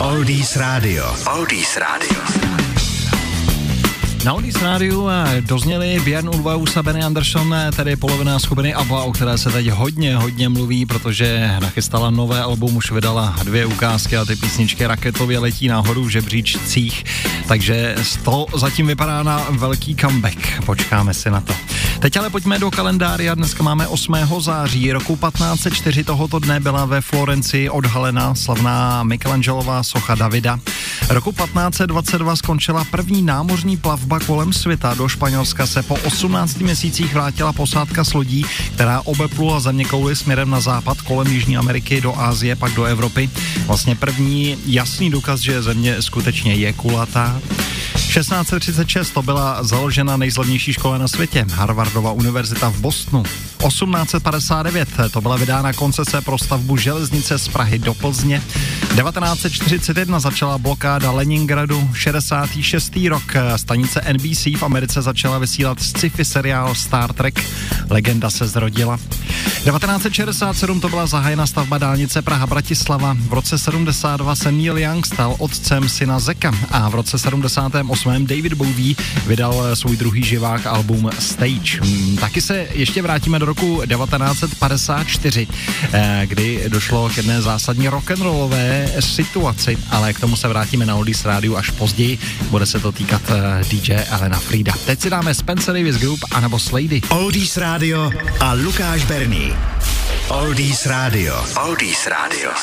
Oldies Radio. Oldies Radio. Na Oldies Rádiu eh, dozněli Björn Ulvaeus a Benny Anderson, eh, tedy polovina skupiny ABBA, o které se teď hodně, hodně mluví, protože nachystala nové album, už vydala dvě ukázky a ty písničky raketově letí nahoru v žebříčcích, takže to zatím vypadá na velký comeback. Počkáme si na to. Teď ale pojďme do kalendária. Dneska máme 8. září. Roku 1504 tohoto dne byla ve Florenci odhalena slavná Michelangelová socha Davida. Roku 1522 skončila první námořní plavba kolem světa. Do Španělska se po 18 měsících vrátila posádka s lodí, která obeplula země kouly směrem na západ kolem Jižní Ameriky do Ázie, pak do Evropy. Vlastně první jasný důkaz, že země skutečně je kulatá. 1636 to byla založena nejslavnější škola na světě, Harvardova univerzita v Bostonu. 1859 to byla vydána koncese pro stavbu železnice z Prahy do Plzně. 1941 začala blokáda Leningradu, 66. rok stanice NBC v Americe začala vysílat sci-fi seriál Star Trek, legenda se zrodila. 1967 to byla zahájena stavba dálnice Praha-Bratislava. V roce 72 se Neil Young stal otcem syna Zeka a v roce 78 David Bowie vydal svůj druhý živák album Stage. Hmm, taky se ještě vrátíme do roku 1954, eh, kdy došlo k jedné zásadní rock'n'rollové situaci, ale k tomu se vrátíme na Oldies rádiu až později. Bude se to týkat eh, DJ Elena Frida. Teď si dáme Spencer Davis Group anebo Slady. Oldies Radio a Lukáš Berný. Oldies Radio. Oldies Radio.